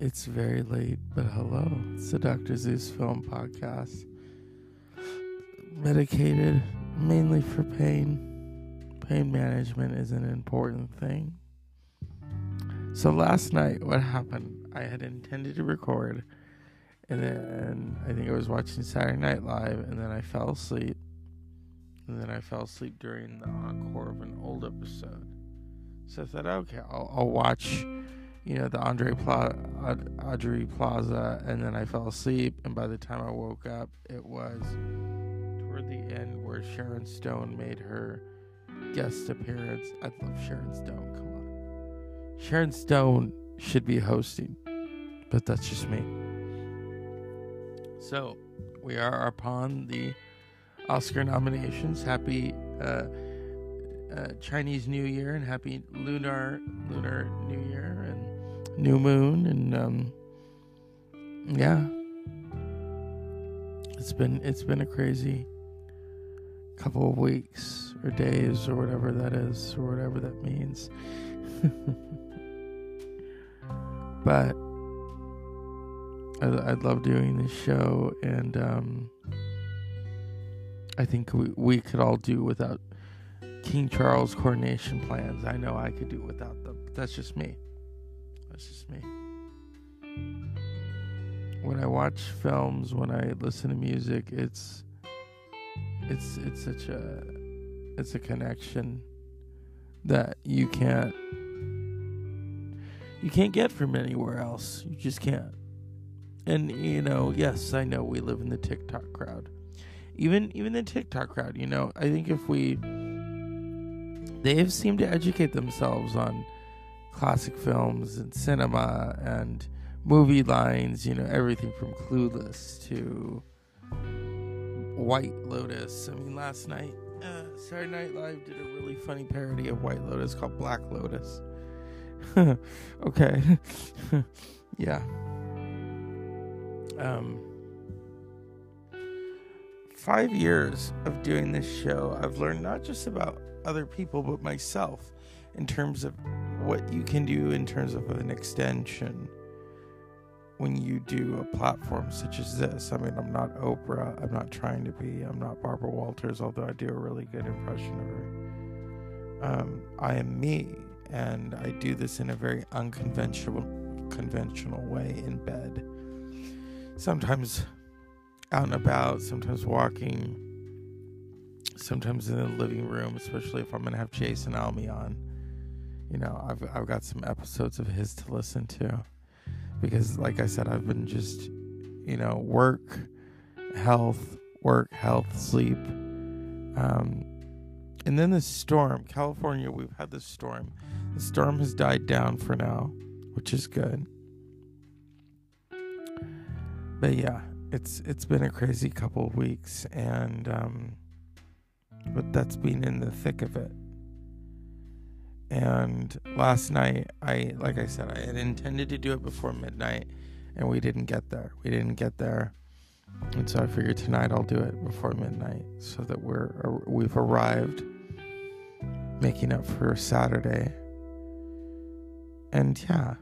It's very late, but hello. It's the Dr. Zeus Film Podcast. Medicated mainly for pain. Pain management is an important thing. So last night, what happened? I had intended to record, and then I think I was watching Saturday Night Live, and then I fell asleep. And then I fell asleep during the encore of an old episode. So I thought, okay, I'll, I'll watch you know, the Andre Pla- Aubrey Plaza, and then I fell asleep. And by the time I woke up, it was toward the end where Sharon Stone made her guest appearance. I love Sharon Stone. Come on, Sharon Stone should be hosting, but that's just me. So we are upon the Oscar nominations. Happy. Uh, uh, Chinese New Year and happy lunar lunar New Year new moon and um, yeah it's been it's been a crazy couple of weeks or days or whatever that is or whatever that means but I, I love doing this show and um, I think we, we could all do without King Charles coronation plans. I know I could do without them. But that's just me. That's just me. When I watch films, when I listen to music, it's it's it's such a it's a connection that you can't you can't get from anywhere else. You just can't. And you know, yes, I know we live in the TikTok crowd. Even even the TikTok crowd, you know, I think if we they have seemed to educate themselves on classic films and cinema and movie lines, you know, everything from Clueless to White Lotus. I mean, last night, uh, Saturday Night Live did a really funny parody of White Lotus called Black Lotus. okay. yeah. Um, five years of doing this show, I've learned not just about other people but myself in terms of what you can do in terms of an extension when you do a platform such as this. I mean, I'm not Oprah, I'm not trying to be, I'm not Barbara Walters, although I do a really good impression of her. Um, I am me, and I do this in a very unconventional conventional way in bed. Sometimes out and about, sometimes walking, sometimes in the living room, especially if I'm gonna have Jason Alme on. You know, I've I've got some episodes of his to listen to because, like I said, I've been just, you know, work, health, work, health, sleep, um, and then the storm. California, we've had this storm. The storm has died down for now, which is good. But yeah, it's it's been a crazy couple of weeks, and um, but that's been in the thick of it. And last night, I, like I said, I had intended to do it before midnight, and we didn't get there. We didn't get there, and so I figured tonight I'll do it before midnight, so that we're we've arrived, making up for Saturday. And yeah,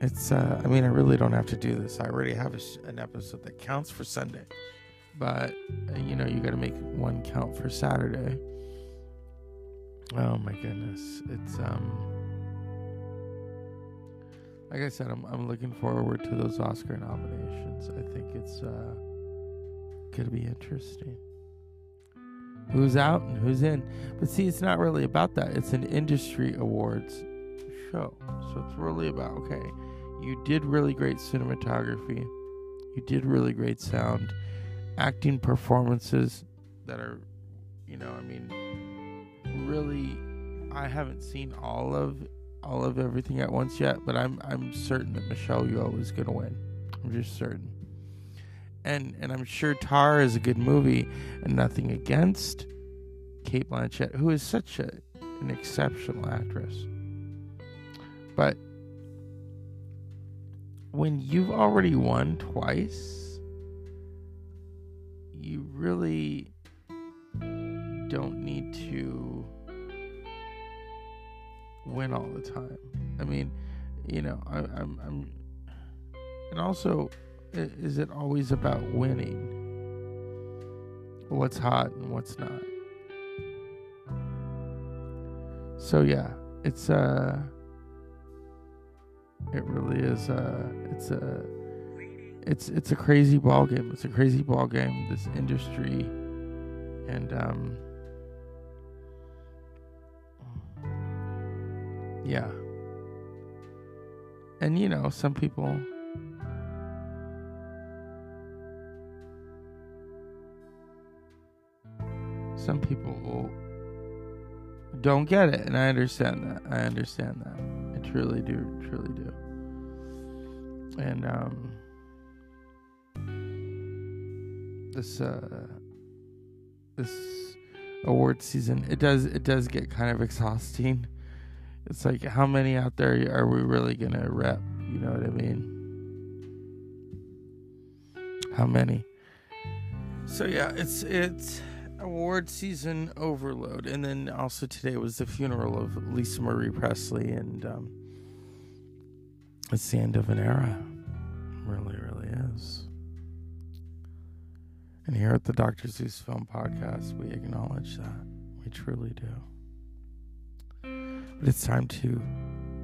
it's. Uh, I mean, I really don't have to do this. I already have a, an episode that counts for Sunday but uh, you know you got to make one count for Saturday. Oh my goodness, it's um like I said, I'm I'm looking forward to those Oscar nominations. I think it's uh gonna be interesting. Who's out and who's in? But see, it's not really about that. It's an industry awards show, so it's really about okay, you did really great cinematography, you did really great sound acting performances that are, you know, I mean, really, I haven't seen all of all of everything at once yet, but I'm I'm certain that Michelle Yeoh is gonna win. I'm just certain. And and I'm sure Tar is a good movie, and nothing against Cate Blanchett, who is such a an exceptional actress. But when you've already won twice you really don't need to win all the time. I mean, you know, I, I'm, I'm, And also, is it always about winning? What's hot and what's not? So yeah, it's uh it really is uh it's a it's it's a crazy ball game. It's a crazy ball game this industry and um yeah. And you know, some people some people don't get it, and I understand that. I understand that. I truly do, truly do. And um, this uh, this award season, it does it does get kind of exhausting. It's like how many out there are we really gonna rep? You know what I mean? How many? So yeah, it's it's award season overload, and then also today was the funeral of Lisa Marie Presley, and um, it's the end of an era. really, really is. And here at the Dr. Zeus Film Podcast, we acknowledge that. We truly do. But it's time to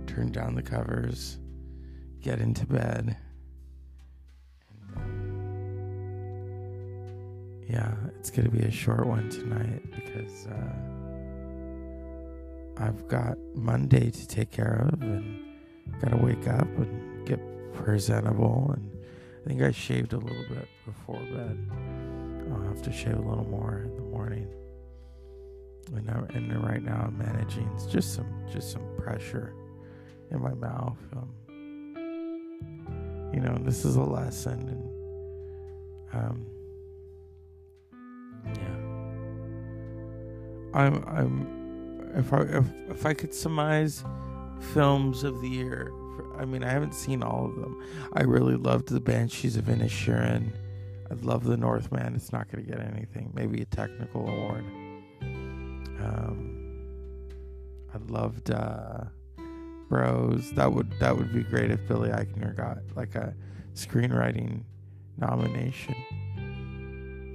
turn down the covers, get into bed yeah, it's going to be a short one tonight because uh, I've got Monday to take care of and got to wake up and get presentable. And I think I shaved a little bit before bed. I'll have to shave a little more in the morning. And, I, and right now I'm managing just some just some pressure in my mouth. Um, you know, this is a lesson, and um, I'm I'm if I if, if I could surmise films of the year, I mean I haven't seen all of them. I really loved the Banshees of Inisherin. I love the Northman. It's not going to get anything. Maybe a technical award. Um, I loved uh, Bros. That would that would be great if Billy Eichner got like a screenwriting nomination.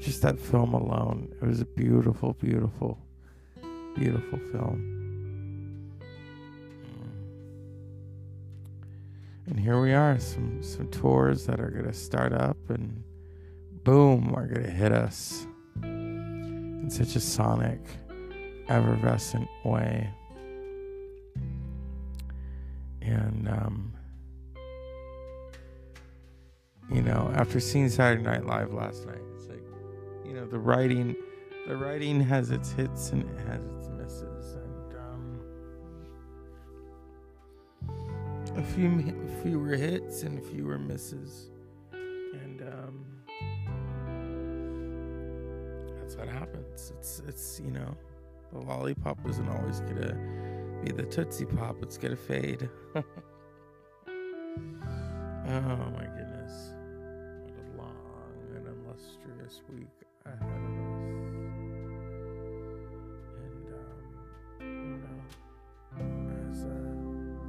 Just that film alone, it was a beautiful, beautiful beautiful film. And here we are, some some tours that are gonna start up and boom, are gonna hit us in such a sonic, effervescent way. And um, you know, after seeing Saturday Night Live last night, it's like, you know, the writing the writing has its hits and it has its misses, and um, a few fewer hits and fewer misses, and um, that's what happens. It's it's you know, the lollipop isn't always gonna be the tootsie pop. It's gonna fade. oh my goodness, what a long and illustrious week ahead of us. And, um, you know, as uh,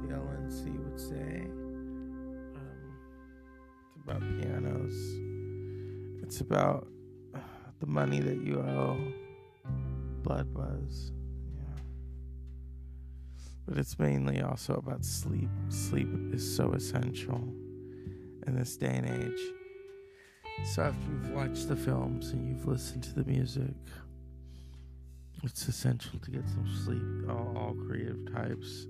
the LNC would say. Um, it's about pianos. It's about the money that you owe. Blood Buzz. Yeah. But it's mainly also about sleep. Sleep is so essential in this day and age. So after you've watched the films and you've listened to the music, it's essential to get some sleep. All, all creative types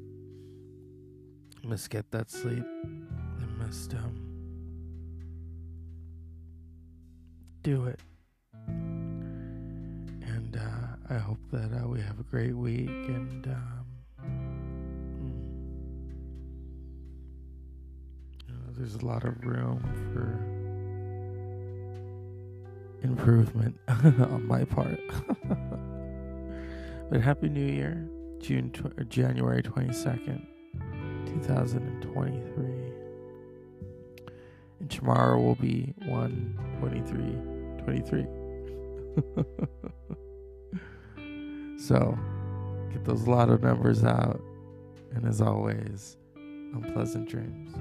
must get that sleep. I must um do it. And uh, I hope that uh, we have a great week and um, hmm. you know, there's a lot of room for improvement on my part. but happy New Year, June tw- January twenty second. 2023. And tomorrow will be 1 23 23. so get those lotto numbers out. And as always, unpleasant dreams.